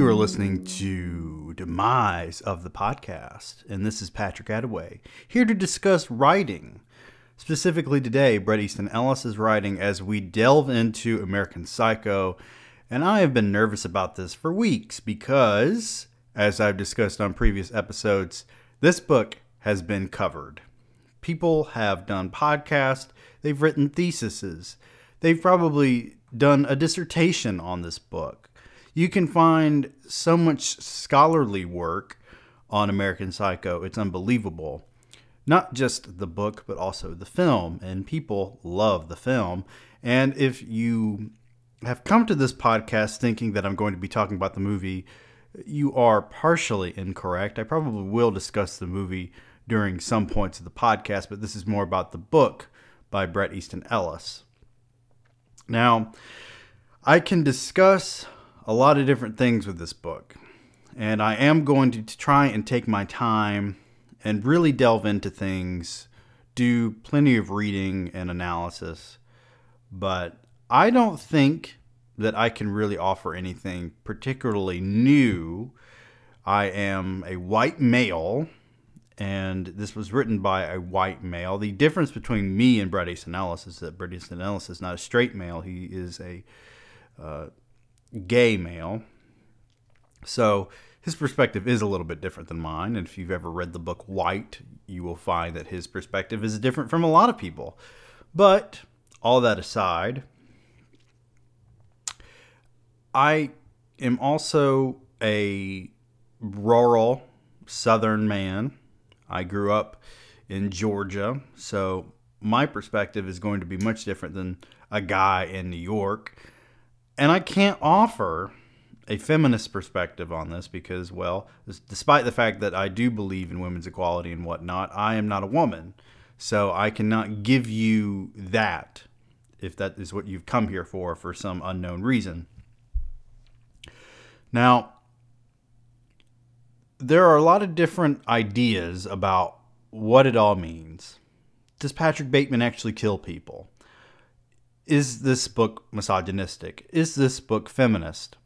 You are listening to Demise of the Podcast, and this is Patrick Attaway, here to discuss writing. Specifically today, Bret Easton Ellis's writing as we delve into American Psycho, and I have been nervous about this for weeks because, as I've discussed on previous episodes, this book has been covered. People have done podcasts, they've written theses, they've probably done a dissertation on this book you can find so much scholarly work on American Psycho. It's unbelievable. Not just the book, but also the film. And people love the film. And if you have come to this podcast thinking that I'm going to be talking about the movie, you are partially incorrect. I probably will discuss the movie during some points of the podcast, but this is more about the book by Bret Easton Ellis. Now, I can discuss a lot of different things with this book. And I am going to try and take my time and really delve into things, do plenty of reading and analysis. But I don't think that I can really offer anything particularly new. I am a white male, and this was written by a white male. The difference between me and Bret Easton Ellis is that Bret Easton Ellis is not a straight male. He is a uh, gay male. So his perspective is a little bit different than mine. And if you've ever read the book White, you will find that his perspective is different from a lot of people. But all that aside, I am also a rural southern man. I grew up in Georgia, so my perspective is going to be much different than a guy in New York and I can't offer a feminist perspective on this because, well, despite the fact that I do believe in women's equality and whatnot, I am not a woman. So I cannot give you that if that is what you've come here for for some unknown reason. Now, there are a lot of different ideas about what it all means. Does Patrick Bateman actually kill people? Is this book misogynistic? Is this book feminist?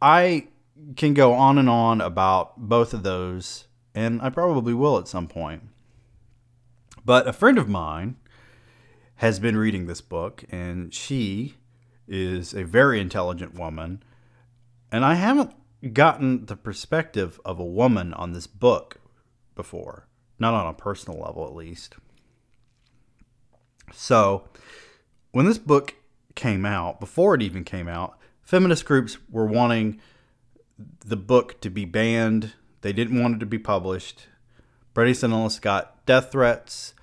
I can go on and on about both of those, and I probably will at some point. But a friend of mine has been reading this book, and she is a very intelligent woman. And I haven't gotten the perspective of a woman on this book before, not on a personal level at least. So, when this book came out, before it even came out, feminist groups were wanting the book to be banned. They didn't want it to be published. Bret Easton Ellis got death threats.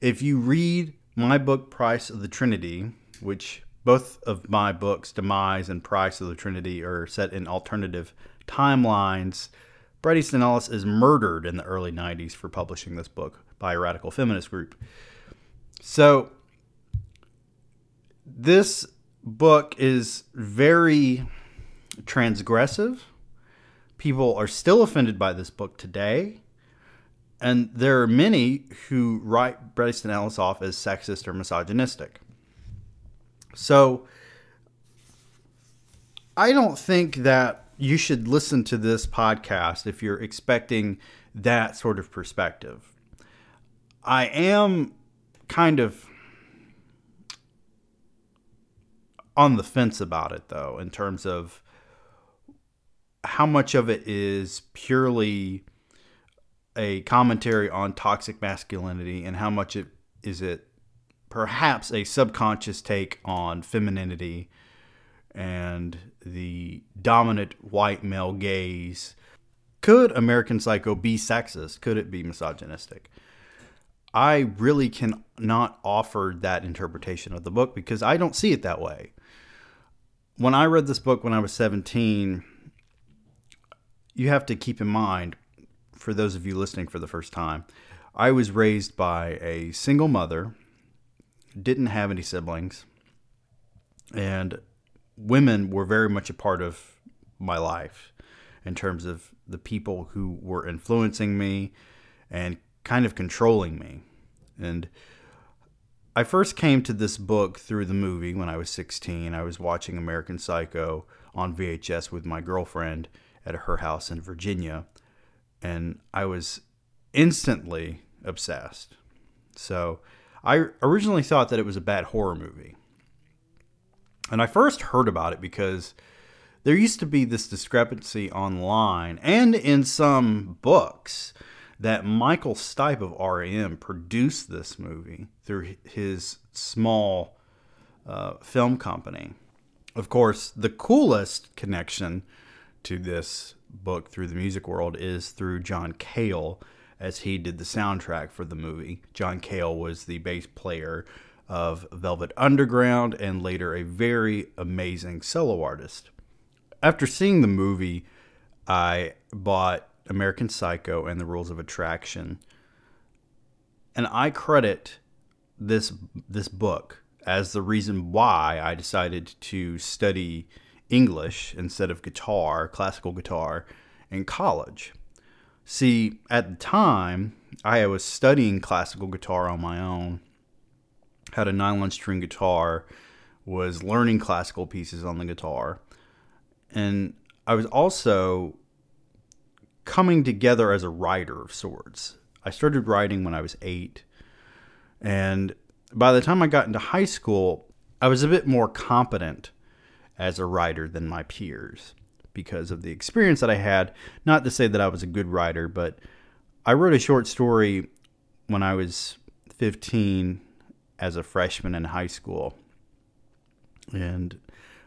If you read my book, Price of the Trinity, which both of my books, Demise and Price of the Trinity, are set in alternative timelines, Bret Easton Ellis is murdered in the early 90s for publishing this book by a radical feminist group. So, this book is very transgressive. People are still offended by this book today. And there are many who write Bret Easton Ellis off as sexist or misogynistic. So, I don't think that you should listen to this podcast if you're expecting that sort of perspective. I am kind of on the fence about it though in terms of how much of it is purely a commentary on toxic masculinity and how much it is it perhaps a subconscious take on femininity and the dominant white male gaze. Could american psycho be sexist? Could it be misogynistic I really cannot offer that interpretation of the book because I don't see it that way. When I read this book when I was 17, you have to keep in mind, for those of you listening for the first time, I was raised by a single mother, didn't have any siblings, and women were very much a part of my life in terms of the people who were influencing me and kind of controlling me. And I first came to this book through the movie when I was 16. I was watching American Psycho on VHS with my girlfriend at her house in Virginia, and I was instantly obsessed. So I originally thought that it was a bad horror movie. And I first heard about it because there used to be this discrepancy online and in some books that Michael Stipe of REM produced this movie through his small uh, film company. Of course, the coolest connection to this book through the music world is through John Cale, as he did the soundtrack for the movie. John Cale was the bass player of Velvet Underground and later a very amazing solo artist. After seeing the movie, I bought American Psycho and the Rules of Attraction. And I credit this this book as the reason why I decided to study English instead of guitar, classical guitar, in college. See, at the time, I was studying classical guitar on my own, had a nylon string guitar, was learning classical pieces on the guitar, and I was also coming together as a writer of sorts. I started writing when I was eight, and by the time I got into high school, I was a bit more competent as a writer than my peers because of the experience that I had. Not to say that I was a good writer, but I wrote a short story when I was 15 as a freshman in high school. And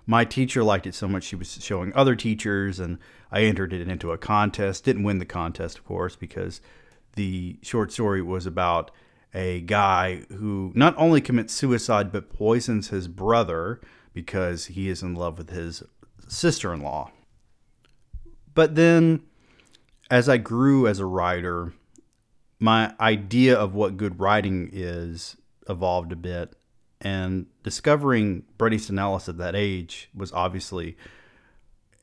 my teacher liked it so much she was showing other teachers and I entered it into a contest. Didn't win the contest, of course, because the short story was about a guy who not only commits suicide but poisons his brother because he is in love with his sister-in-law. But then as I grew as a writer, my idea of what good writing is evolved a bit and discovering Bret Easton Ellis at that age was obviously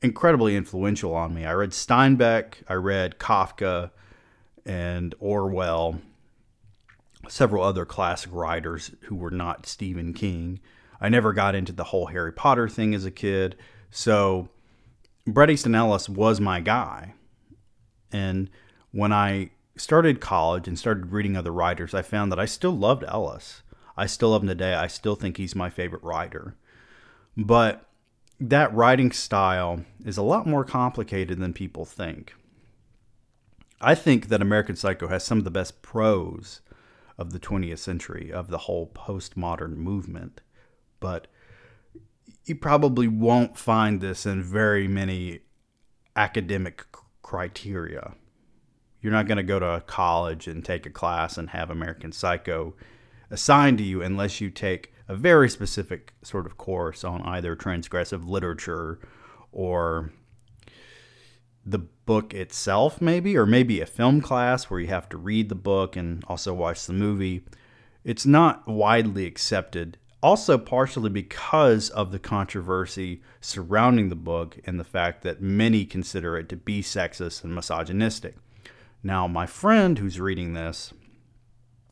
incredibly influential on me. I read Steinbeck, I read Kafka and Orwell, several other classic writers who were not Stephen King. I never got into the whole Harry Potter thing as a kid, so Bret Easton Ellis was my guy. And when I started college and started reading other writers, I found that I still loved Ellis. I still love him today. I still think he's my favorite writer. But that writing style is a lot more complicated than people think. I think that American Psycho has some of the best prose of the 20th century, of the whole postmodern movement. But you probably won't find this in very many academic criteria. You're not going to go to college and take a class and have American Psycho assigned to you unless you take a very specific sort of course on either transgressive literature or the book itself, maybe, or maybe a film class where you have to read the book and also watch the movie. It's not widely accepted, also, partially because of the controversy surrounding the book and the fact that many consider it to be sexist and misogynistic. Now, my friend who's reading this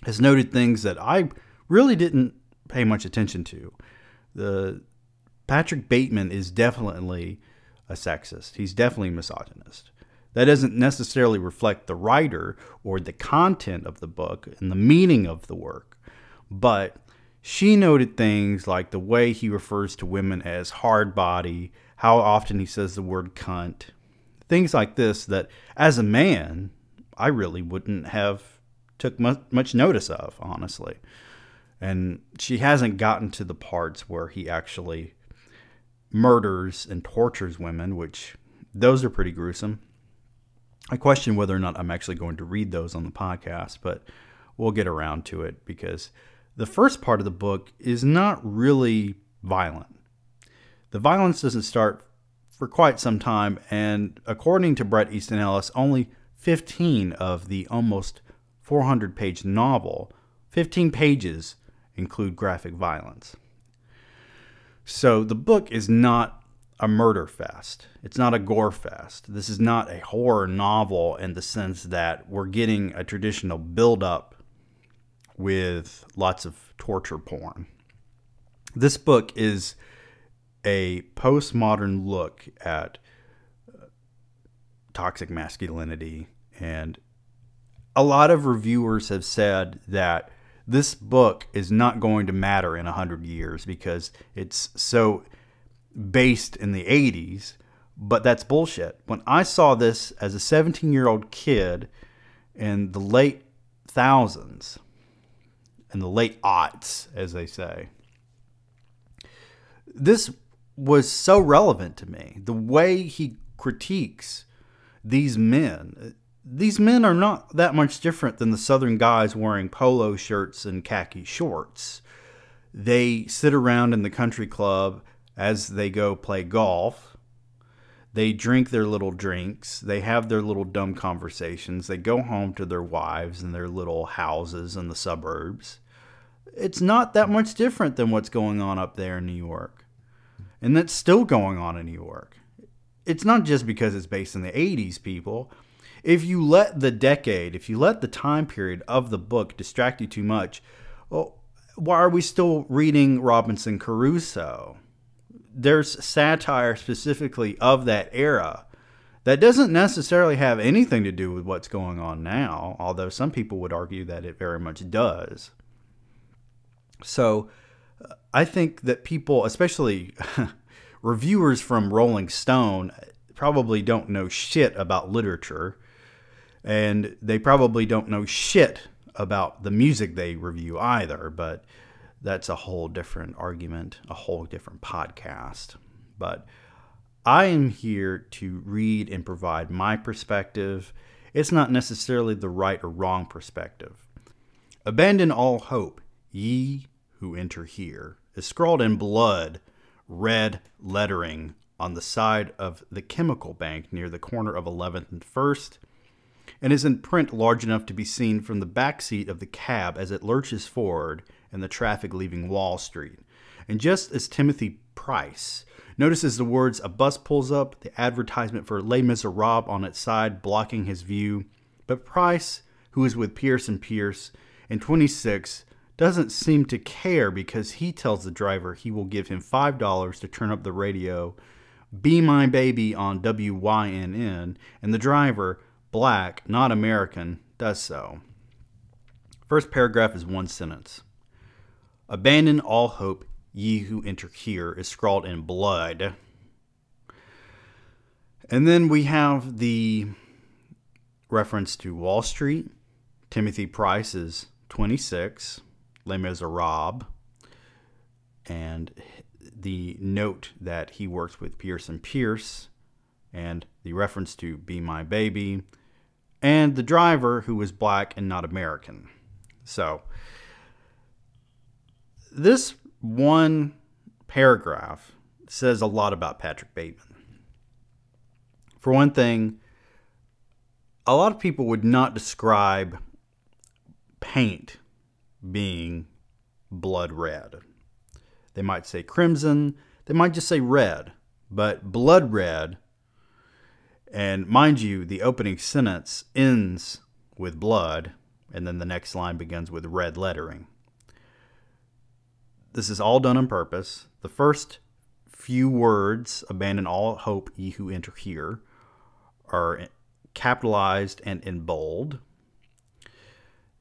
has noted things that I really didn't pay much attention to. The Patrick Bateman is definitely a sexist. He's definitely a misogynist. That doesn't necessarily reflect the writer or the content of the book and the meaning of the work, but she noted things like the way he refers to women as hard body, how often he says the word cunt, things like this that as a man, I really wouldn't have took much, notice of, honestly. And she hasn't gotten to the parts where he actually murders and tortures women, which those are pretty gruesome. I question whether or not I'm actually going to read those on the podcast, but we'll get around to it because the first part of the book is not really violent. The violence doesn't start for quite some time, and according to Bret Easton Ellis, only 15 of the almost 400 page novel, 15 pages include graphic violence. So the book is not a murder fest. It's not a gore fest. This is not a horror novel in the sense that we're getting a traditional build up with lots of torture porn. This book is a postmodern look at uh, toxic masculinity. And a lot of reviewers have said that this book is not going to matter in 100 years because it's so based in the 80s. But that's bullshit. When I saw this as a 17 year old kid in the late thousands, in the late aughts, as they say, this was so relevant to me. The way he critiques these men. These men are not that much different than the southern guys wearing polo shirts and khaki shorts. They sit around in the country club as they go play golf. They drink their little drinks. They have their little dumb conversations. They go home to their wives and their little houses in the suburbs. It's not that much different than what's going on up there in New York. And that's still going on in New York. It's not just because it's based in the 80s, people. If you let the decade, if you let the time period of the book distract you too much, well, why are we still reading Robinson Crusoe? There's satire specifically of that era that doesn't necessarily have anything to do with what's going on now, although some people would argue that it very much does. So, uh, I think that people, especially reviewers from Rolling Stone, probably don't know shit about literature. And they probably don't know shit about the music they review either. But that's a whole different argument, a whole different podcast. But I am here to read and provide my perspective. It's not necessarily the right or wrong perspective. Abandon all hope, ye who enter here is scrawled in blood, red lettering on the side of the chemical bank near the corner of 11th and 1st, and is in print large enough to be seen from the back seat of the cab as it lurches forward in the traffic leaving Wall Street. And just as Timothy Price notices the words a bus pulls up, the advertisement for Les Miserables on its side blocking his view, but Price, who is with Pierce and Pierce, in 26 doesn't seem to care because he tells the driver he will give him $5 to turn up the radio, Be My Baby on WYNN, and the driver, black, not American, does so. First paragraph is one sentence. Abandon all hope, ye who enter here, is scrawled in blood. And then we have the reference to Wall Street. Timothy Price is 26. Les Miserables, and the note that he works with Pierce and Pierce, and the reference to Be My Baby, and the driver who was black and not American. So, this one paragraph says a lot about Patrick Bateman. For one thing, a lot of people would not describe paint being blood red. They might say crimson, they might just say red, but blood red. And mind you, the opening sentence ends with blood, and then the next line begins with red lettering. This is all done on purpose. The first few words, abandon all hope, ye who enter here, are capitalized and in bold.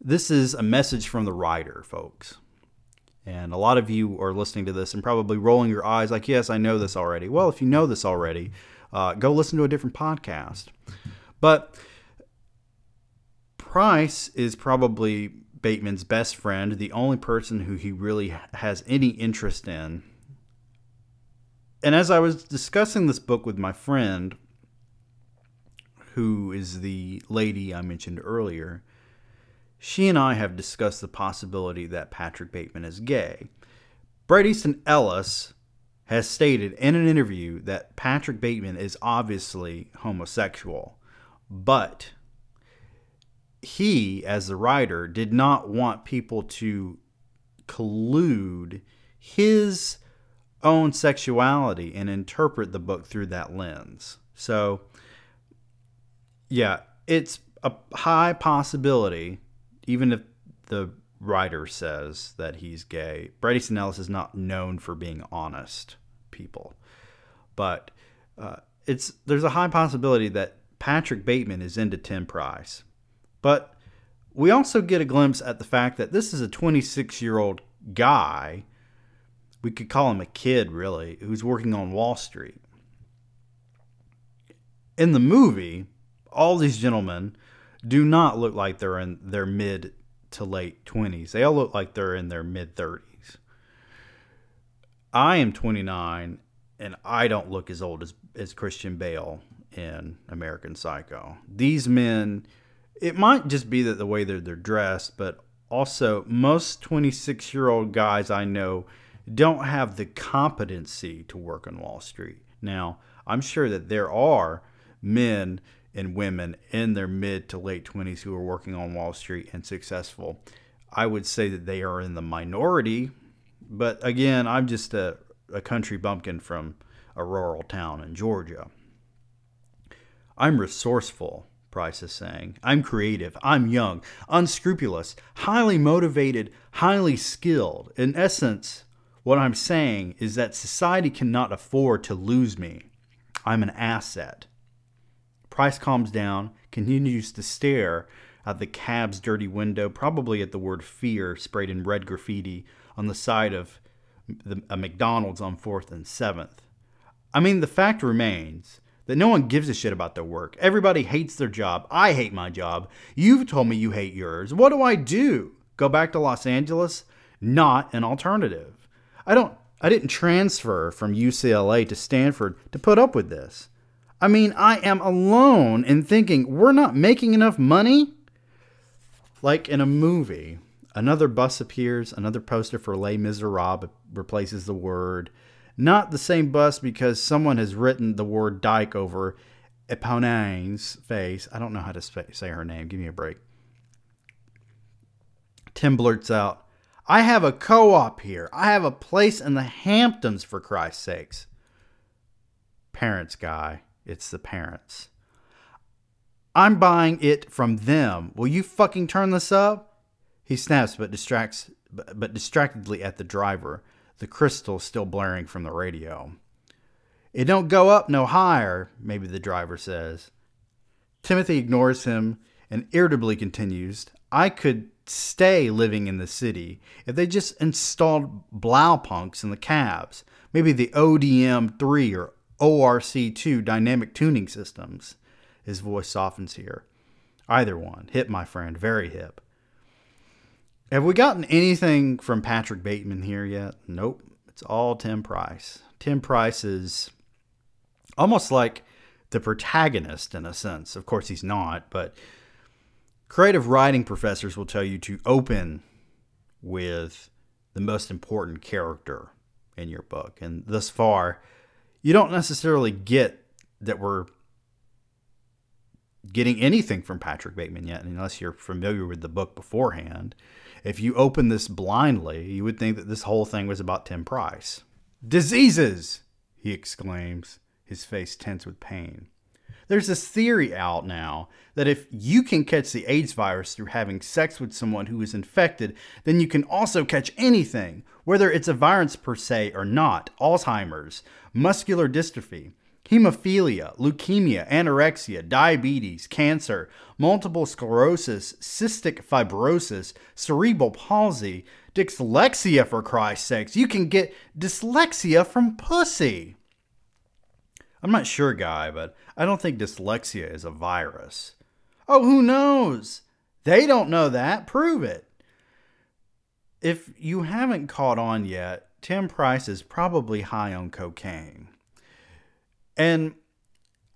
This is a message from the writer, folks. And a lot of you are listening to this and probably rolling your eyes like, yes, I know this already. Well, if you know this already, uh, go listen to a different podcast. But Price is probably Bateman's best friend, the only person who he really has any interest in. And as I was discussing this book with my friend, who is the lady I mentioned earlier, she and I have discussed the possibility that Patrick Bateman is gay. Bret Easton Ellis has stated in an interview that Patrick Bateman is obviously homosexual, but he, as the writer, did not want people to collude his own sexuality and interpret the book through that lens. So, yeah, it's a high possibility even if the writer says that he's gay. Bret Easton Ellis is not known for being honest people, but uh, it's there's a high possibility that Patrick Bateman is into Tim Price, but we also get a glimpse at the fact that this is a 26 year old guy. We could call him a kid, really, who's working on Wall Street. In the movie, all these gentlemen do not look like they're in their mid to late 20s. They all look like they're in their mid 30s. I am 29 and I don't look as old as, as Christian Bale in American Psycho. These men, it might just be that the way they're, they're dressed, but also most 26 year old guys I know don't have the competency to work on Wall Street. Now, I'm sure that there are men and women in their mid to late 20s who are working on Wall Street and successful. I would say that they are in the minority, but again, I'm just a, a country bumpkin from a rural town in Georgia. I'm resourceful, Price is saying. I'm creative. I'm young, unscrupulous, highly motivated, highly skilled. In essence, what I'm saying is that society cannot afford to lose me. I'm an asset. Price calms down, continues to stare at the cab's dirty window, probably at the word fear sprayed in red graffiti on the side of the, a McDonald's on 4th and 7th. I mean, the fact remains that no one gives a shit about their work. Everybody hates their job. I hate my job. You've told me you hate yours. What do I do? Go back to Los Angeles? Not an alternative. I don't I didn't transfer from UCLA to Stanford to put up with this. I mean, I am alone in thinking we're not making enough money. Like in a movie, another bus appears, another poster for Les Miserables replaces the word. Not the same bus because someone has written the word dyke over Eponine's face. I don't know how to say her name. Give me a break. Tim blurts out, I have a co op here. I have a place in the Hamptons, for Christ's sakes. Parents guy. It's the parents. I'm buying it from them. Will you fucking turn this up? He snaps but distracts but distractedly at the driver, the crystal still blaring from the radio. It don't go up no higher, maybe the driver says. Timothy ignores him and irritably continues, I could stay living in the city if they just installed Blaupunkts in the cabs, maybe the ODM 3 or ORC2 dynamic tuning systems. His voice softens here. Either one. Hip, my friend. Very hip. Have we gotten anything from Patrick Bateman here yet? Nope. It's all Tim Price. Tim Price is almost like the protagonist in a sense. Of course, he's not, but creative writing professors will tell you to open with the most important character in your book. And thus far, you don't necessarily get that we're getting anything from Patrick Bateman yet, unless you're familiar with the book beforehand. If you open this blindly, you would think that this whole thing was about Tim Price. Diseases! he exclaims, his face tense with pain. There's this theory out now that if you can catch the AIDS virus through having sex with someone who is infected, then you can also catch anything, whether it's a virus per se or not Alzheimer's, muscular dystrophy, hemophilia, leukemia, anorexia, diabetes, cancer, multiple sclerosis, cystic fibrosis, cerebral palsy, dyslexia for Christ's sakes. You can get dyslexia from pussy. I'm not sure, Guy, but I don't think dyslexia is a virus. Oh, who knows? They don't know that. Prove it. If you haven't caught on yet, Tim Price is probably high on cocaine. And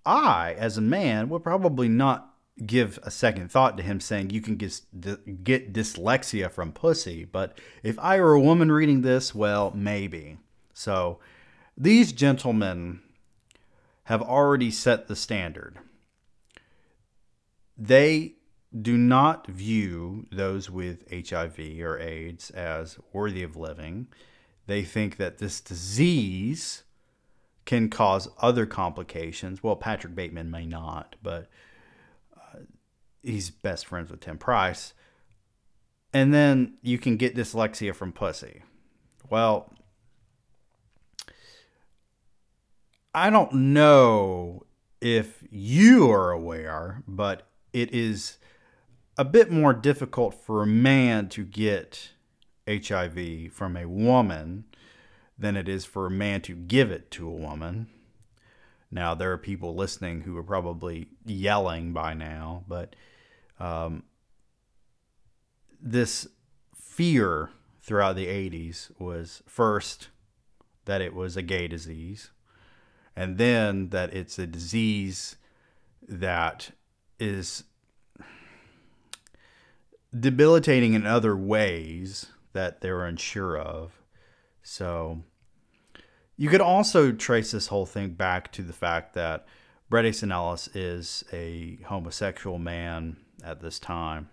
I, as a man, would probably not give a second thought to him saying you can get, get dyslexia from pussy. But if I were a woman reading this, well, maybe. So these gentlemen have already set the standard. They do not view those with HIV or AIDS as worthy of living. They think that this disease can cause other complications. Well, Patrick Bateman may not, but uh, he's best friends with Tim Price. and then you can get dyslexia from pussy. Well, I don't know if you are aware, but it is a bit more difficult for a man to get HIV from a woman than it is for a man to give it to a woman. Now, there are people listening who are probably yelling by now, but um, this fear throughout the 80s was first that it was a gay disease, and then that it's a disease that is debilitating in other ways that they're unsure of. So you could also trace this whole thing back to the fact that Bret Easton Ellis is a homosexual man at this time.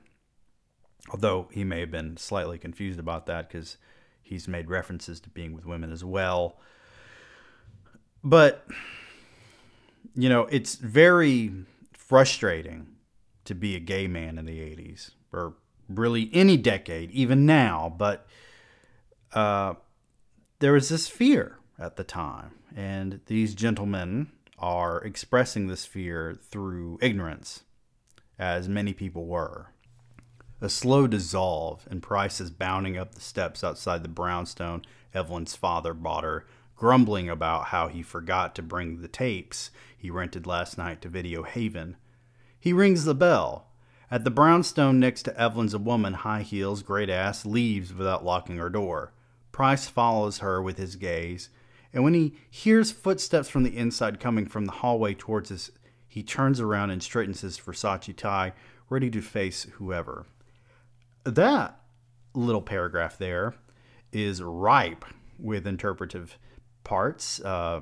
Although he may have been slightly confused about that because he's made references to being with women as well. But, you know, it's very frustrating to be a gay man in the 80s, or really any decade, even now. But uh, there was this fear at the time, and these gentlemen are expressing this fear through ignorance, as many people were. A slow dissolve, and Price is bounding up the steps outside the brownstone Evelyn's father bought her, grumbling about how he forgot to bring the tapes he rented last night to Video Haven. He rings the bell. At the brownstone next to Evelyn's, a woman, high heels, great ass, leaves without locking her door. Price follows her with his gaze, and when he hears footsteps from the inside coming from the hallway towards us, he turns around and straightens his Versace tie, ready to face whoever. That little paragraph there is ripe with interpretive parts. Uh,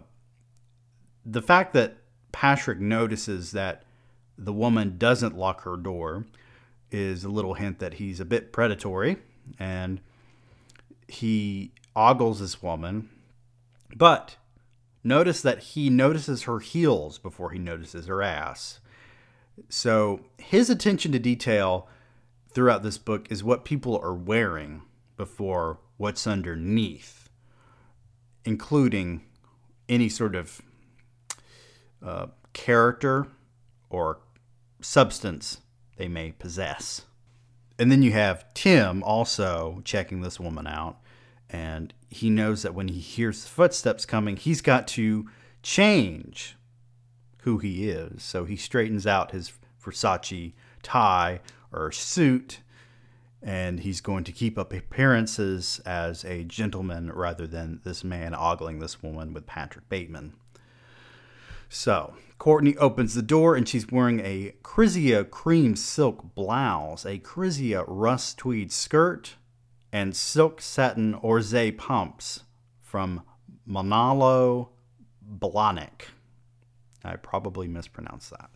the fact that Patrick notices that the woman doesn't lock her door is a little hint that he's a bit predatory and he ogles this woman. But notice that he notices her heels before he notices her ass. So his attention to detail throughout this book is what people are wearing before what's underneath, including any sort of uh, character or substance they may possess. And then you have Tim also checking this woman out. And he knows that when he hears footsteps coming, he's got to change who he is. So he straightens out his Versace tie or suit, and he's going to keep up appearances as a gentleman rather than this man ogling this woman with Patrick Bateman. So Courtney opens the door and she's wearing a Krizia cream silk blouse, a Krizia rust tweed skirt, and silk satin orze pumps from Manolo Blahnik. I probably mispronounced that.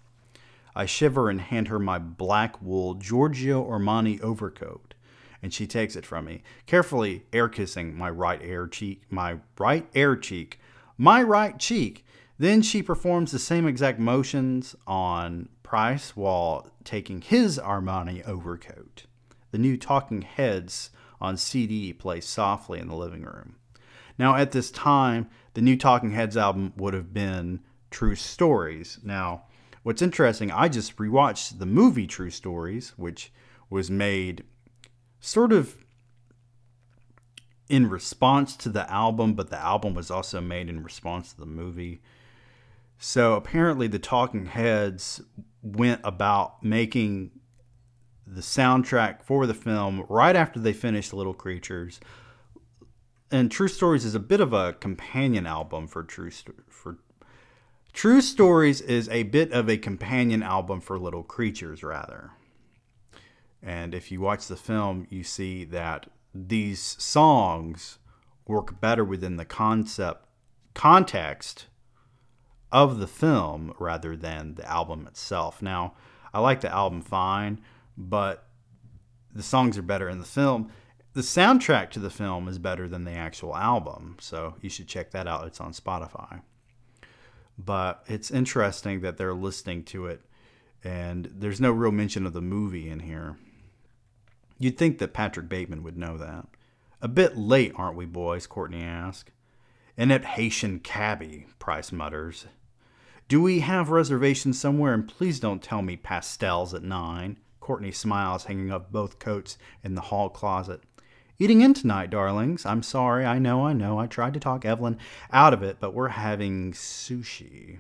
I shiver and hand her my black wool Giorgio Armani overcoat, and she takes it from me, carefully air kissing my right air cheek, my right air cheek, my right cheek, then she performs the same exact motions on Price while taking his Armani overcoat. The new Talking Heads on CD plays softly in the living room. Now, at this time, the new Talking Heads album would have been True Stories. Now, what's interesting, I just rewatched the movie True Stories, which was made sort of in response to the album, but the album was also made in response to the movie. So apparently, the Talking Heads went about making the soundtrack for the film right after they finished Little Creatures. And True Stories is a bit of a companion album for True for True Stories is a bit of a companion album for Little Creatures rather. And if you watch the film, you see that these songs work better within the concept context of the film rather than the album itself. Now, I like the album fine, but the songs are better in the film. The soundtrack to the film is better than the actual album, so you should check that out. It's on Spotify. But it's interesting that they're listening to it, and there's no real mention of the movie in here. You'd think that Patrick Bateman would know that. A bit late, aren't we, boys? Courtney asked. Inept Haitian cabbie, Price mutters. Do we have reservations somewhere? And please don't tell me pastels at nine. Courtney smiles, hanging up both coats in the hall closet. Eating in tonight, darlings. I'm sorry. I know, I know. I tried to talk Evelyn out of it, but we're having sushi.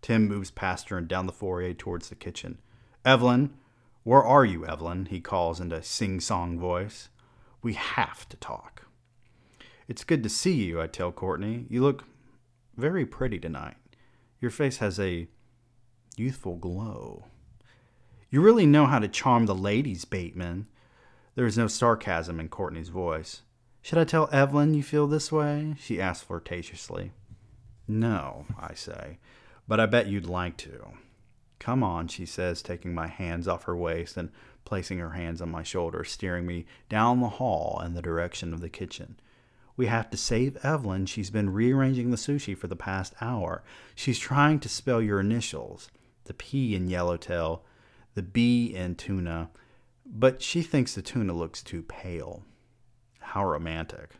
Tim moves past her and down the foyer towards the kitchen. Evelyn, where are you, Evelyn? He calls in a sing song voice. We have to talk. It's good to see you, I tell Courtney. You look very pretty tonight. Your face has a youthful glow. You really know how to charm the ladies, Bateman. There is no sarcasm in Courtney's voice. Should I tell Evelyn you feel this way? She asks flirtatiously. No, I say, but I bet you'd like to. Come on, she says, taking my hands off her waist and placing her hands on my shoulder, steering me down the hall in the direction of the kitchen. We have to save Evelyn. She's been rearranging the sushi for the past hour. She's trying to spell your initials the P in yellowtail, the B in tuna, but she thinks the tuna looks too pale. How romantic.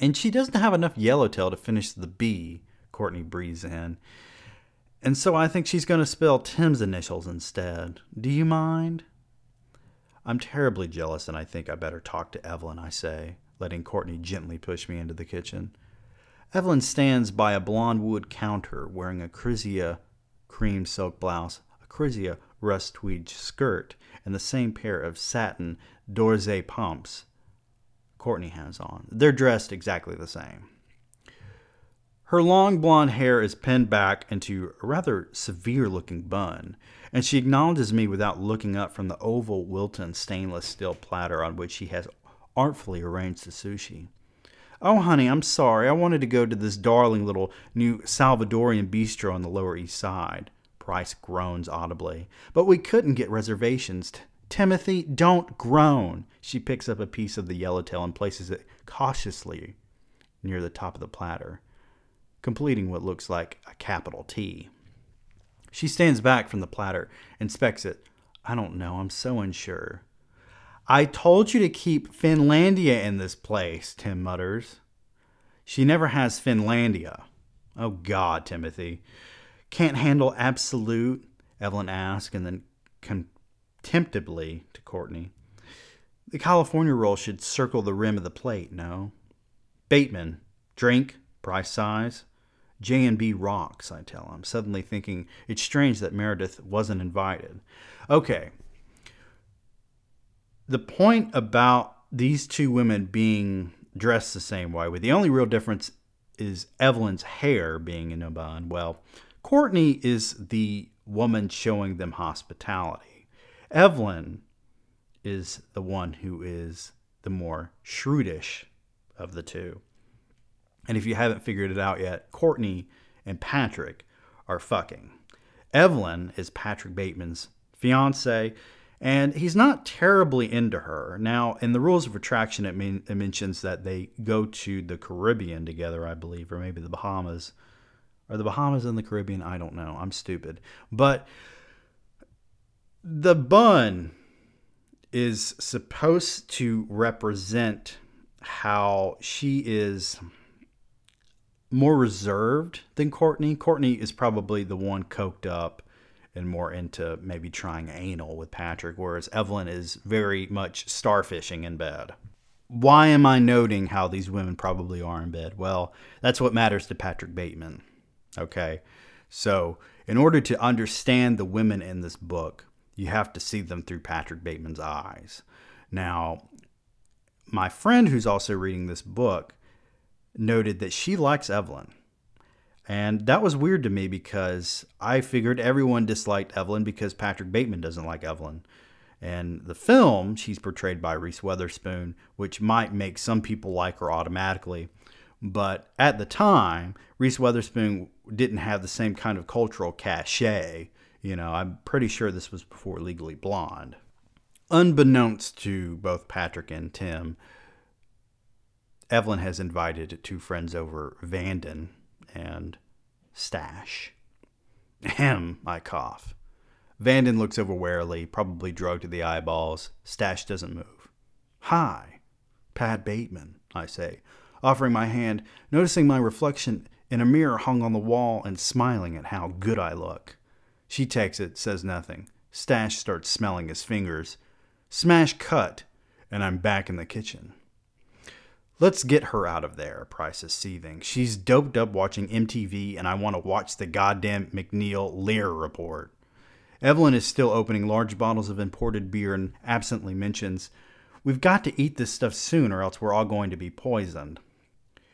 And she doesn't have enough yellowtail to finish the B, Courtney breathes in. And so I think she's going to spell Tim's initials instead. Do you mind? I'm terribly jealous and I think I better talk to Evelyn, I say, letting Courtney gently push me into the kitchen. Evelyn stands by a blonde wood counter wearing a Krizia cream silk blouse, a Krizia rust tweed skirt, and the same pair of satin d'Orsay pumps Courtney has on. They're dressed exactly the same. Her long blonde hair is pinned back into a rather severe looking bun, and she acknowledges me without looking up from the oval Wilton stainless steel platter on which she has artfully arranged the sushi. Oh, honey, I'm sorry. I wanted to go to this darling little new Salvadorian bistro on the Lower East Side. Price groans audibly. But we couldn't get reservations. T- Timothy, don't groan. She picks up a piece of the yellowtail and places it cautiously near the top of the platter completing what looks like a capital T. She stands back from the platter, inspects it. I don't know, I'm so unsure. I told you to keep Finlandia in this place, Tim mutters. She never has Finlandia. Oh, God, Timothy. Can't handle Absolut? Evelyn asked, and then contemptibly to Courtney. The California roll should circle the rim of the plate, no? Bateman, drink, price sighs. J&B rocks, I tell him, suddenly thinking it's strange that Meredith wasn't invited. Okay. The point about these two women being dressed the same way, with the only real difference is Evelyn's hair being in a bun. Well, Courtney is the woman showing them hospitality. Evelyn is the one who is the more shrewdish of the two. And if you haven't figured it out yet, Courtney and Patrick are fucking. Evelyn is Patrick Bateman's fiance, and he's not terribly into her. Now, in the rules of attraction, it, mean, it mentions that they go to the Caribbean together, I believe, or maybe the Bahamas. Are the Bahamas in the Caribbean? I don't know. I'm stupid. But the bun is supposed to represent how she is more reserved than Courtney. Courtney is probably the one coked up and more into maybe trying anal with Patrick, whereas Evelyn is very much starfishing in bed. Why am I noting how these women probably are in bed? Well, that's what matters to Patrick Bateman. Okay. So, in order to understand the women in this book, you have to see them through Patrick Bateman's eyes. Now, my friend who's also reading this book noted that she likes Evelyn. And that was weird to me because I figured everyone disliked Evelyn because Patrick Bateman doesn't like Evelyn. And the film, she's portrayed by Reese Witherspoon, which might make some people like her automatically. But at the time, Reese Witherspoon didn't have the same kind of cultural cachet. You know, I'm pretty sure this was before Legally Blonde. Unbeknownst to both Patrick and Tim, Evelyn has invited two friends over, Vanden and Stash. Ahem, I cough. Vanden looks over warily, probably drugged to the eyeballs. Stash doesn't move. Hi, Pat Bateman, I say, offering my hand, noticing my reflection in a mirror hung on the wall and smiling at how good I look. She takes it, says nothing. Stash starts smelling his fingers. Smash cut, and I'm back in the kitchen. Let's get her out of there, Price is seething. She's doped up watching MTV, and I want to watch the goddamn MacNeil Lehrer report. Evelyn is still opening large bottles of imported beer and absently mentions, We've got to eat this stuff soon, or else we're all going to be poisoned.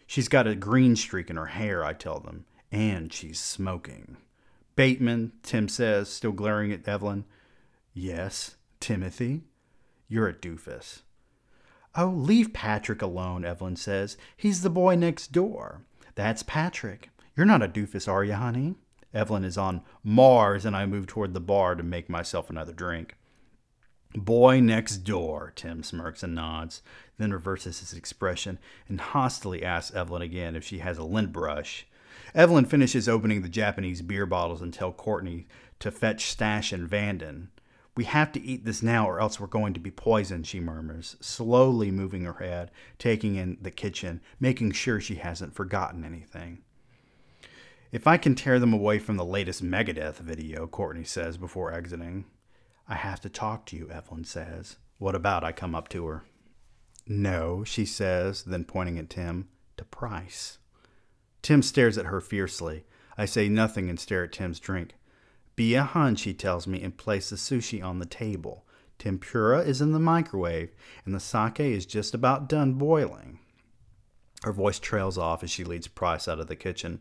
She's got a green streak in her hair, I tell them, and she's smoking. Bateman, Tim says, still glaring at Evelyn. Yes, Timothy? You're a doofus. Oh, leave Patrick alone, Evelyn says. He's the boy next door. That's Patrick. You're not a doofus, are you, honey? Evelyn is on Mars, and I move toward the bar to make myself another drink. Boy next door, Tim smirks and nods, then reverses his expression and hostilely asks Evelyn again if she has a lint brush. Evelyn finishes opening the Japanese beer bottles and tells Courtney to fetch Stash and Vanden. We have to eat this now or else we're going to be poisoned, she murmurs, slowly moving her head, taking in the kitchen, making sure she hasn't forgotten anything. If I can tear them away from the latest Megadeth video, Courtney says before exiting. I have to talk to you, Evelyn says. What about? I come up to her. No, she says, then pointing at Tim, to Price. Tim stares at her fiercely. I say nothing and stare at Tim's drink. Be a hun, she tells me, and place the sushi on the table. Tempura is in the microwave, and the sake is just about done boiling. Her voice trails off as she leads Price out of the kitchen.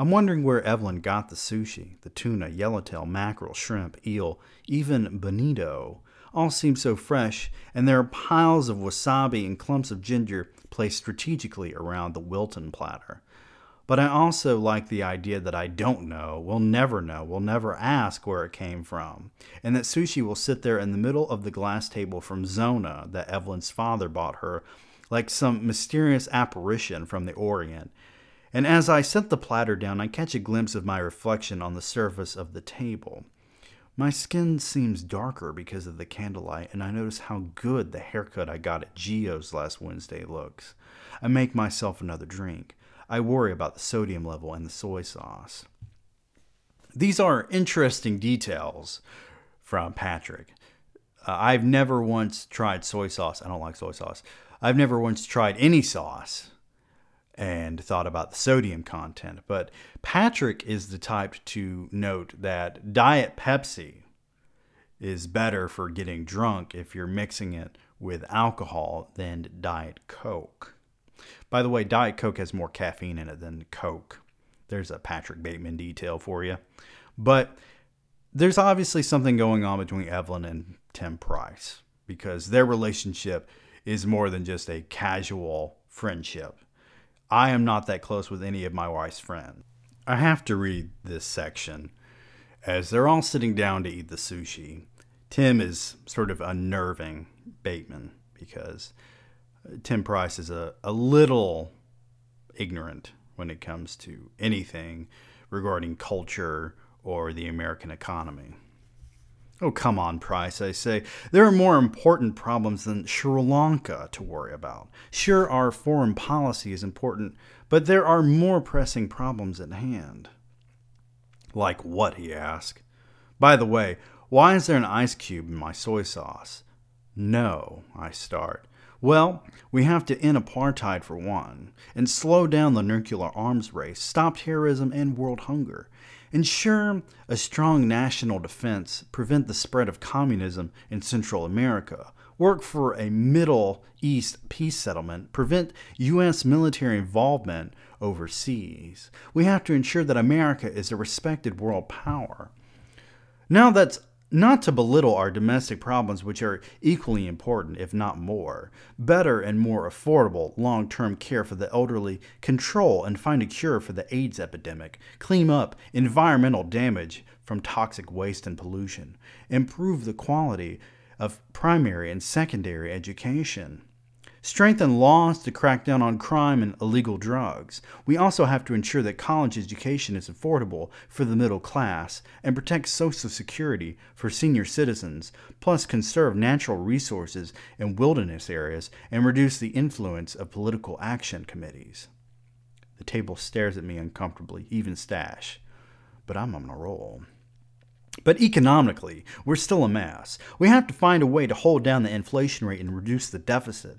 I'm wondering where Evelyn got the sushi, the tuna, yellowtail, mackerel, shrimp, eel, even bonito. All seem so fresh, and there are piles of wasabi and clumps of ginger placed strategically around the Wilton platter. But I also like the idea that I don't know, will never know, will never ask where it came from, and that sushi will sit there in the middle of the glass table from Zona that Evelyn's father bought her, like some mysterious apparition from the Orient, and as I set the platter down, I catch a glimpse of my reflection on the surface of the table. My skin seems darker because of the candlelight, and I notice how good the haircut I got at Gio's last Wednesday looks. I make myself another drink. I worry about the sodium level and the soy sauce. These are interesting details from Patrick. Uh, I've never once tried soy sauce. I don't like soy sauce. I've never once tried any sauce and thought about the sodium content. But Patrick is the type to note that Diet Pepsi is better for getting drunk if you're mixing it with alcohol than Diet Coke. By the way, Diet Coke has more caffeine in it than Coke. There's a Patrick Bateman detail for you. But there's obviously something going on between Evelyn and Tim Price because their relationship is more than just a casual friendship. I am not that close with any of my wife's friends. I have to read this section. As they're all sitting down to eat the sushi, Tim is sort of unnerving Bateman because uh, Tim Price is a, a little ignorant when it comes to anything regarding culture or the American economy. Oh, come on, Price, I say. There are more important problems than Sri Lanka to worry about. Sure, our foreign policy is important, but there are more pressing problems at hand. Like what? he asked. By the way, why is there an ice cube in my soy sauce? No, I start. Well, we have to end apartheid for one, and slow down the nuclear arms race, stop terrorism and world hunger. Ensure a strong national defense, prevent the spread of communism in Central America, work for a Middle East peace settlement, prevent U.S. military involvement overseas. We have to ensure that America is a respected world power. Now that's not to belittle our domestic problems, which are equally important, if not more. Better and more affordable long term care for the elderly, control and find a cure for the AIDS epidemic, clean up environmental damage from toxic waste and pollution, improve the quality of primary and secondary education. Strengthen laws to crack down on crime and illegal drugs. We also have to ensure that college education is affordable for the middle class and protect Social Security for senior citizens, plus conserve natural resources in wilderness areas and reduce the influence of political action committees. The table stares at me uncomfortably, even Stash. But I'm on a roll. But economically, we're still a mess. We have to find a way to hold down the inflation rate and reduce the deficit.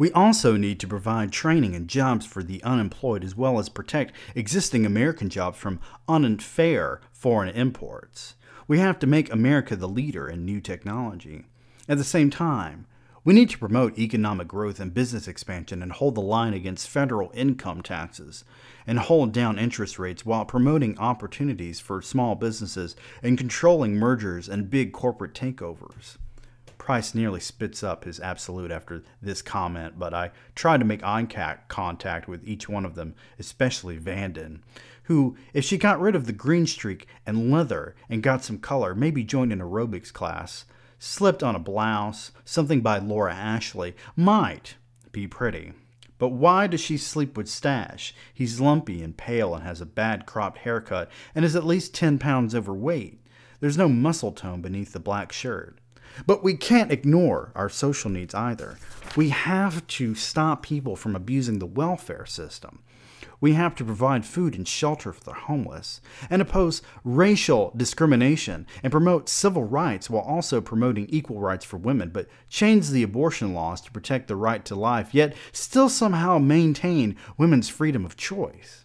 We also need to provide training and jobs for the unemployed as well as protect existing American jobs from unfair foreign imports. We have to make America the leader in new technology. At the same time, we need to promote economic growth and business expansion and hold the line against federal income taxes and hold down interest rates while promoting opportunities for small businesses and controlling mergers and big corporate takeovers. Price nearly spits up his Absolut after this comment, but I try to make eye contact with each one of them, especially Vanden, who, if she got rid of the green streak and leather and got some color, maybe joined an aerobics class, slipped on a blouse, something by Laura Ashley, might be pretty. But why does she sleep with Stash? He's lumpy and pale and has a bad cropped haircut and is at least 10 pounds overweight. There's no muscle tone beneath the black shirt. But we can't ignore our social needs either. We have to stop people from abusing the welfare system. We have to provide food and shelter for the homeless, and oppose racial discrimination, and promote civil rights while also promoting equal rights for women, but change the abortion laws to protect the right to life, yet still somehow maintain women's freedom of choice.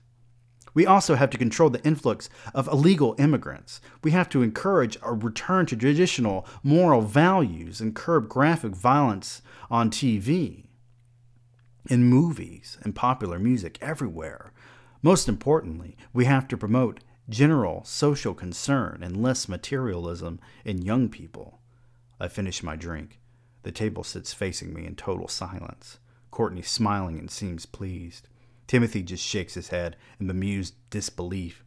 We also have to control the influx of illegal immigrants. We have to encourage a return to traditional moral values and curb graphic violence on TV, in movies, and popular music everywhere. Most importantly, we have to promote general social concern and less materialism in young people. I finish my drink. The table sits facing me in total silence. Courtney smiling and seems pleased. Timothy just shakes his head in bemused disbelief.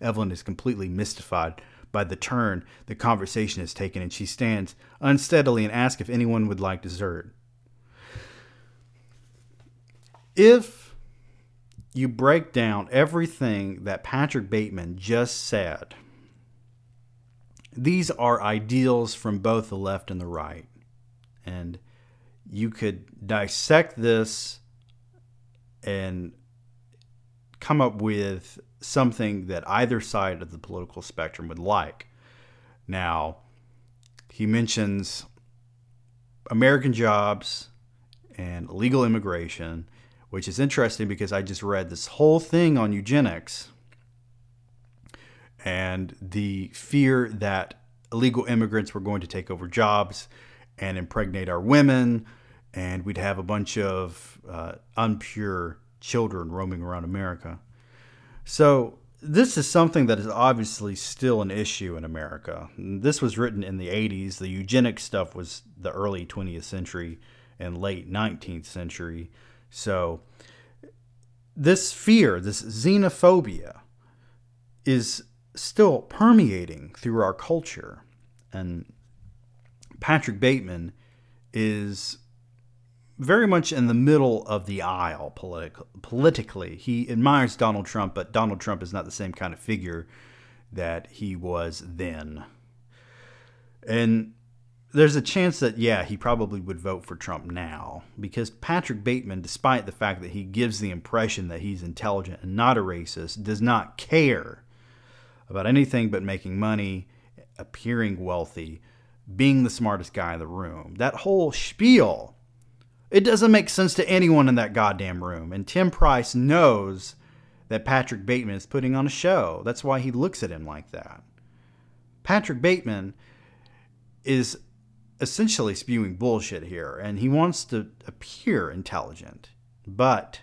Evelyn is completely mystified by the turn the conversation has taken, and she stands unsteadily and asks if anyone would like dessert. If you break down everything that Patrick Bateman just said, these are ideals from both the left and the right. And you could dissect this and come up with something that either side of the political spectrum would like. Now, he mentions American jobs and illegal immigration, which is interesting because I just read this whole thing on eugenics and the fear that illegal immigrants were going to take over jobs and impregnate our women, and we'd have a bunch of uh, unpure children roaming around America. So, this is something that is obviously still an issue in America. This was written in the 80s. The eugenic stuff was the early 20th century and late 19th century. So, this fear, this xenophobia, is still permeating through our culture. And Patrick Bateman is very much in the middle of the aisle politi- politically. He admires Donald Trump, but Donald Trump is not the same kind of figure that he was then. And there's a chance that, yeah, he probably would vote for Trump now because Patrick Bateman, despite the fact that he gives the impression that he's intelligent and not a racist, does not care about anything but making money, appearing wealthy, being the smartest guy in the room. That whole spiel it doesn't make sense to anyone in that goddamn room. And Tim Price knows that Patrick Bateman is putting on a show. That's why he looks at him like that. Patrick Bateman is essentially spewing bullshit here, and he wants to appear intelligent. But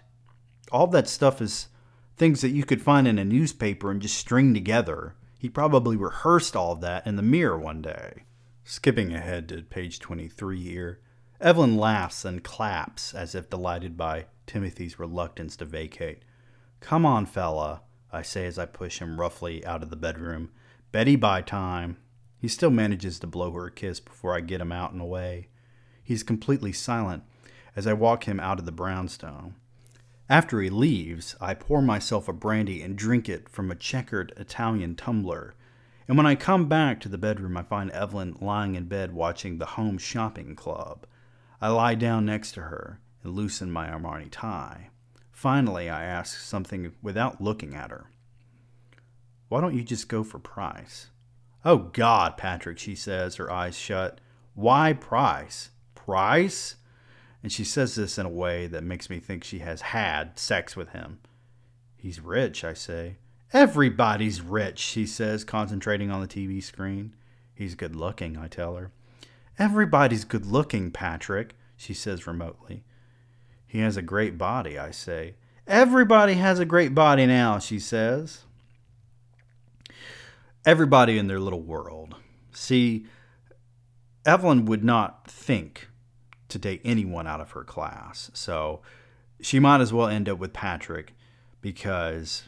all that stuff is things that you could find in a newspaper and just string together. He probably rehearsed all of that in the mirror one day. Skipping ahead to page 23 here. Evelyn laughs and claps as if delighted by Timothy's reluctance to vacate. Come on, fella, I say as I push him roughly out of the bedroom. Betty by time. He still manages to blow her a kiss before I get him out and away. He's completely silent as I walk him out of the brownstone. After he leaves, I pour myself a brandy and drink it from a checkered Italian tumbler. And when I come back to the bedroom, I find Evelyn lying in bed watching the Home Shopping Club. I lie down next to her and loosen my Armani tie. Finally, I ask something without looking at her. Why don't you just go for Price? Oh, God, Patrick, she says, her eyes shut. Why Price? Price? And she says this in a way that makes me think she has had sex with him. He's rich, I say. Everybody's rich, she says, concentrating on the TV screen. He's good looking, I tell her. Everybody's good looking, Patrick, she says remotely. He has a great body, I say. Everybody has a great body now, she says. Everybody in their little world. See, Evelyn would not think to date anyone out of her class. So she might as well end up with Patrick because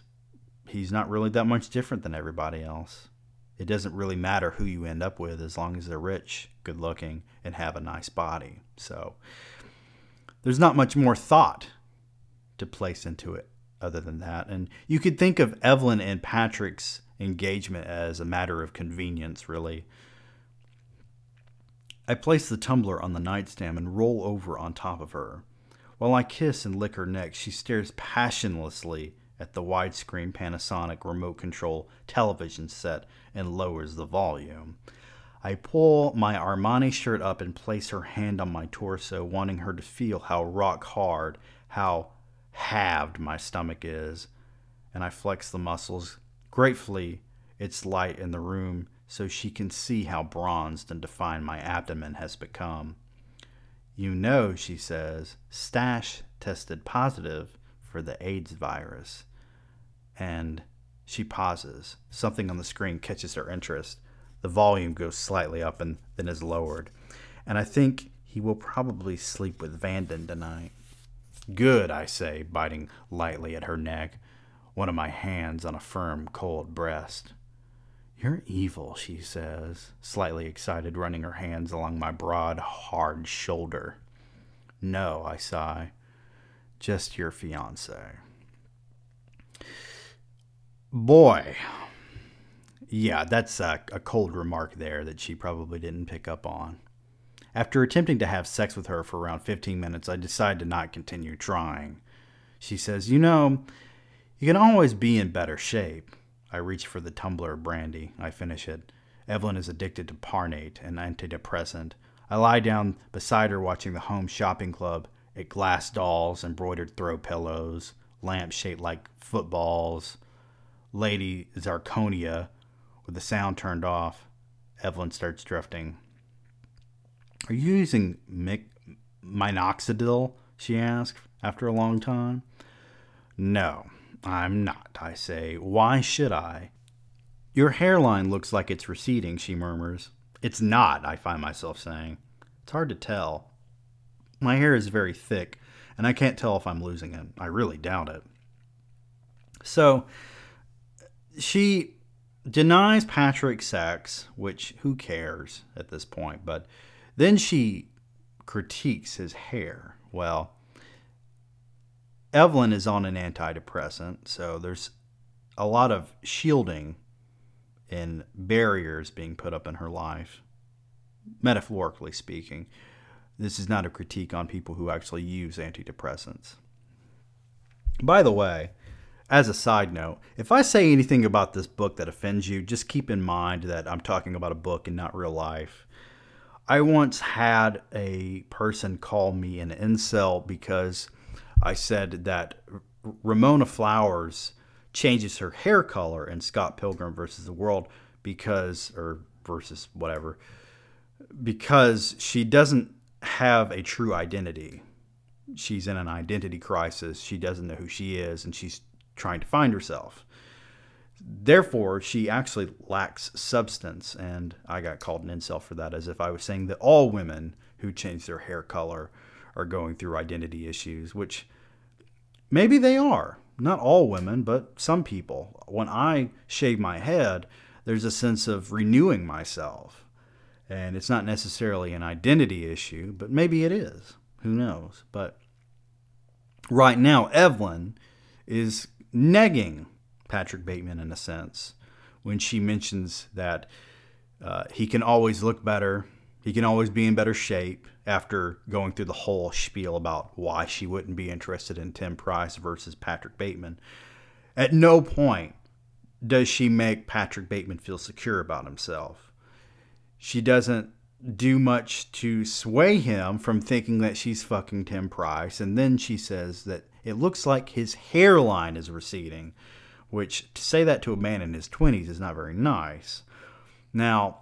he's not really that much different than everybody else. It doesn't really matter who you end up with as long as they're rich, good looking, and have a nice body. So there's not much more thought to place into it other than that. And you could think of Evelyn and Patrick's engagement as a matter of convenience, really. I place the tumbler on the nightstand and roll over on top of her. While I kiss and lick her neck, she stares passionlessly at the widescreen Panasonic remote control television set and lowers the volume. I pull my Armani shirt up and place her hand on my torso, wanting her to feel how rock hard, how halved my stomach is. And I flex the muscles. Gratefully, it's light in the room so she can see how bronzed and defined my abdomen has become. You know, she says, Stash tested positive for the AIDS virus. And she pauses. Something on the screen catches her interest. The volume goes slightly up and then is lowered. And I think he will probably sleep with Vanden tonight. Good, I say, biting lightly at her neck, one of my hands on a firm, cold breast. You're evil, she says, slightly excited, running her hands along my broad, hard shoulder. No, I sigh. Just your fiance. Boy. Yeah, that's a, a, cold remark there that she probably didn't pick up on. After attempting to have sex with her for around 15 minutes, I decide to not continue trying. She says, You know, you can always be in better shape. I reach for the tumbler of brandy. I finish it. Evelyn is addicted to Parnate, an antidepressant. I lie down beside her watching the home shopping club at glass dolls, embroidered throw pillows, lamps shaped like footballs, Lady Zirconia with the sound turned off. Evelyn starts drifting. Are you using mic- minoxidil? she asked after a long time. No. I'm not, I say. Why should I? Your hairline looks like it's receding, she murmurs. It's not, I find myself saying. It's hard to tell. My hair is very thick, and I can't tell if I'm losing it. I really doubt it. So, she denies Patrick sex, which who cares at this point, but then she critiques his hair. Well, Evelyn is on an antidepressant, so there's a lot of shielding and barriers being put up in her life, metaphorically speaking. This is not a critique on people who actually use antidepressants. By the way, as a side note, if I say anything about this book that offends you, just keep in mind that I'm talking about a book and not real life. I once had a person call me an incel because I said that Ramona Flowers changes her hair color in Scott Pilgrim versus the World because, or versus whatever, because she doesn't have a true identity. She's in an identity crisis. She doesn't know who she is, and she's trying to find herself. Therefore, she actually lacks substance, and I got called an incel for that, as if I was saying that all women who change their hair color are going through identity issues, which maybe they are. Not all women, but some people. When I shave my head, there's a sense of renewing myself. And it's not necessarily an identity issue, but maybe it is. Who knows? But right now, Evelyn is negging Patrick Bateman in a sense when she mentions that uh, he can always look better, he can always be in better shape after going through the whole spiel about why she wouldn't be interested in Tim Price versus Patrick Bateman. At no point does she make Patrick Bateman feel secure about himself. She doesn't do much to sway him from thinking that she's fucking Tim Price. And then she says that it looks like his hairline is receding, which to say that to a man in his 20s is not very nice. Now,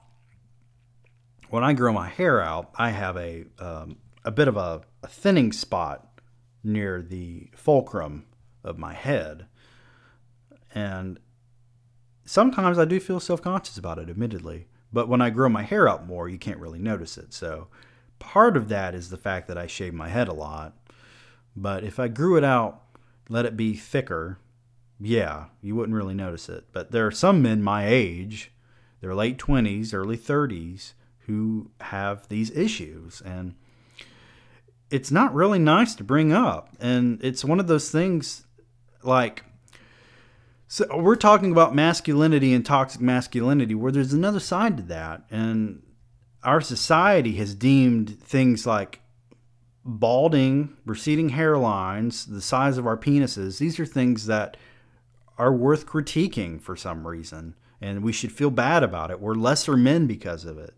when I grow my hair out, I have a, um, a bit of a, a thinning spot near the fulcrum of my head. And sometimes I do feel self conscious about it, admittedly. But when I grow my hair out more, you can't really notice it. So part of that is the fact that I shave my head a lot. But if I grew it out, let it be thicker, yeah, you wouldn't really notice it. But there are some men my age, their late 20s, early 30s, who have these issues. And it's not really nice to bring up. And it's one of those things like so we're talking about masculinity and toxic masculinity, where there's another side to that, and our society has deemed things like balding, receding hairlines, the size of our penises. These are things that are worth critiquing for some reason, and we should feel bad about it. We're lesser men because of it.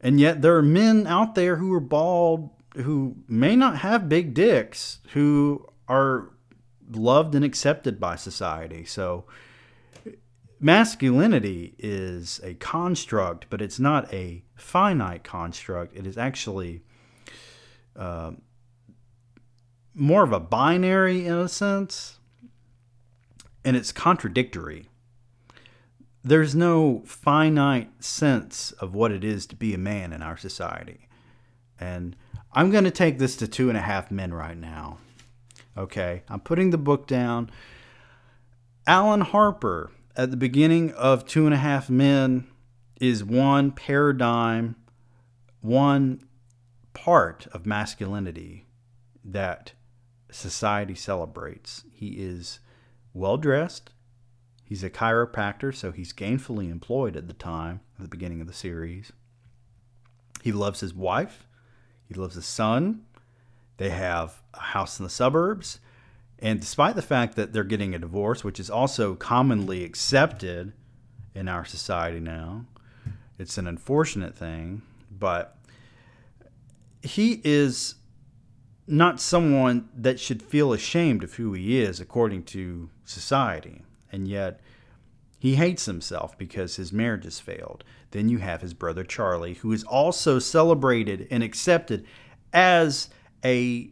And yet, there are men out there who are bald who may not have big dicks who are loved and accepted by society. So masculinity is a construct, but it's not a finite construct. It is actually uh, more of a binary in a sense, and it's contradictory. There's no finite sense of what it is to be a man in our society. And I'm going to take this to two and a half men right now. Okay, I'm putting the book down. Alan Harper at the beginning of Two and a Half Men is one paradigm, one part of masculinity that society celebrates. He is well dressed. He's a chiropractor, so he's gainfully employed at the time at the beginning of the series. He loves his wife. He loves his son. They have a house in the suburbs. And despite the fact that they're getting a divorce, which is also commonly accepted in our society now, it's an unfortunate thing, but he is not someone that should feel ashamed of who he is according to society. And yet, he hates himself because his marriage has failed. Then you have his brother Charlie, who is also celebrated and accepted as a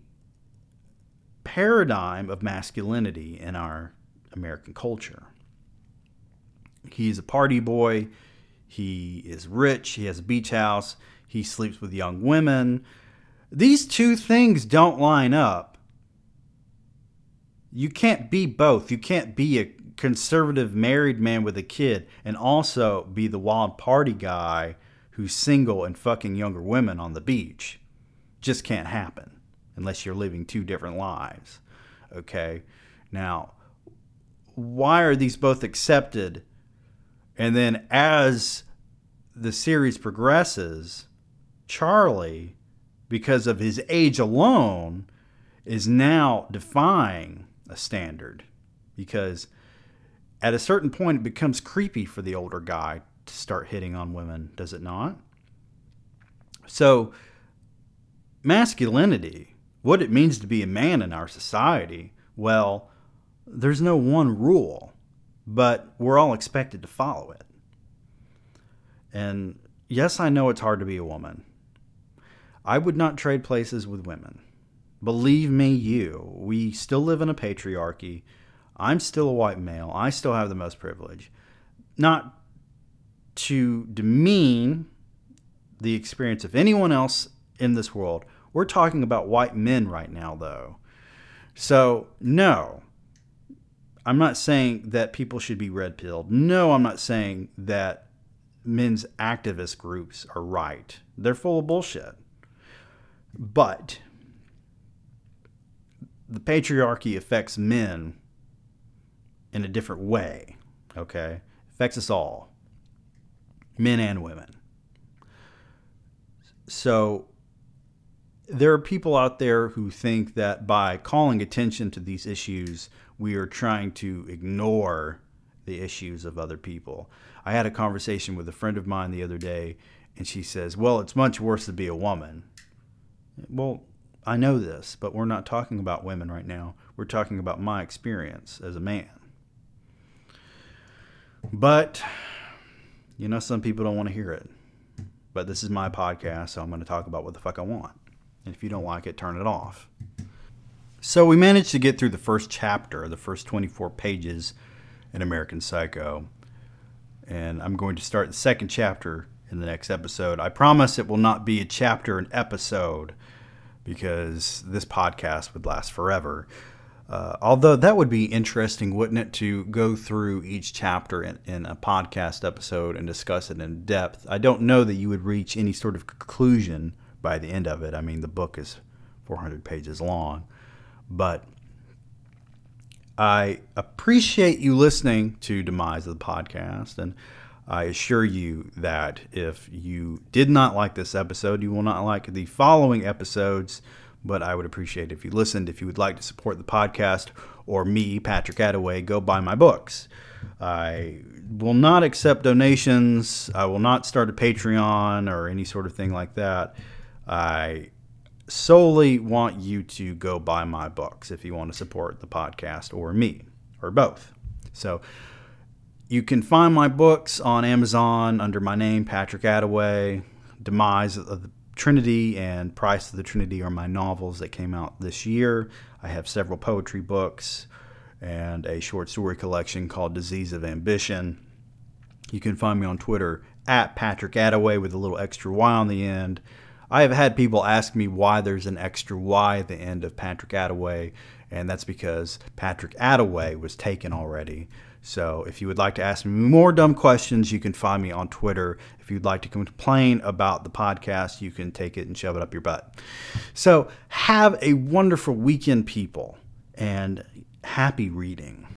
paradigm of masculinity in our American culture. He's a party boy. He is rich. He has a beach house. He sleeps with young women. These two things don't line up. You can't be both. You can't be a conservative married man with a kid and also be the wild party guy who's single and fucking younger women on the beach. Just can't happen unless you're living two different lives. Okay. Now, why are these both accepted? And then as the series progresses, Charlie, because of his age alone, is now defying a standard because at a certain point it becomes creepy for the older guy to start hitting on women, does it not? So, masculinity what it means to be a man in our society, well, there's no one rule, but we're all expected to follow it. And yes, I know it's hard to be a woman. I would not trade places with women. Believe me, you, we still live in a patriarchy. I'm still a white male. I still have the most privilege. Not to demean the experience of anyone else in this world we're talking about white men right now, though. So, no, I'm not saying that people should be red pilled. No, I'm not saying that men's activist groups are right. They're full of bullshit. But the patriarchy affects men in a different way. Okay, affects us all, men and women. So there are people out there who think that by calling attention to these issues, we are trying to ignore the issues of other people. I had a conversation with a friend of mine the other day, and she says, Well, it's much worse to be a woman. Well, I know this, but we're not talking about women right now. We're talking about my experience as a man. But, you know, some people don't want to hear it. But this is my podcast, so I'm going to talk about what the fuck I want. And if you don't like it, turn it off. So we managed to get through the first chapter, the first 24 pages in American Psycho. And I'm going to start the second chapter in the next episode. I promise it will not be a chapter an episode because this podcast would last forever. Uh, although that would be interesting, wouldn't it, to go through each chapter in, in, a podcast episode and discuss it in depth? I don't know that you would reach any sort of conclusion by the end of it. I mean, the book is 400 pages long, but I appreciate you listening to Demise of the podcast, and I assure you that if you did not like this episode, you will not like the following episodes. But I would appreciate if you listened. If you would like to support the podcast or me, Patrick Attaway, go buy my books. I will not accept donations. I will not start a Patreon or any sort of thing like that. I solely want you to go buy my books if you want to support the podcast or me or both. So you can find my books on Amazon under my name, Patrick Attaway. Demise of the Trinity and Price of the Trinity are my novels that came out this year. I have several poetry books and a short story collection called Disease of Ambition. You can find me on Twitter at Patrick Attaway with a little extra Y on the end. I have had people ask me why there's an extra Y at the end of Patrick Attaway, and that's because Patrick Attaway was taken already. So if you would like to ask me more dumb questions, you can find me on Twitter. If you'd like to complain about the podcast, you can take it and shove it up your butt. So have a wonderful weekend, people, and happy reading.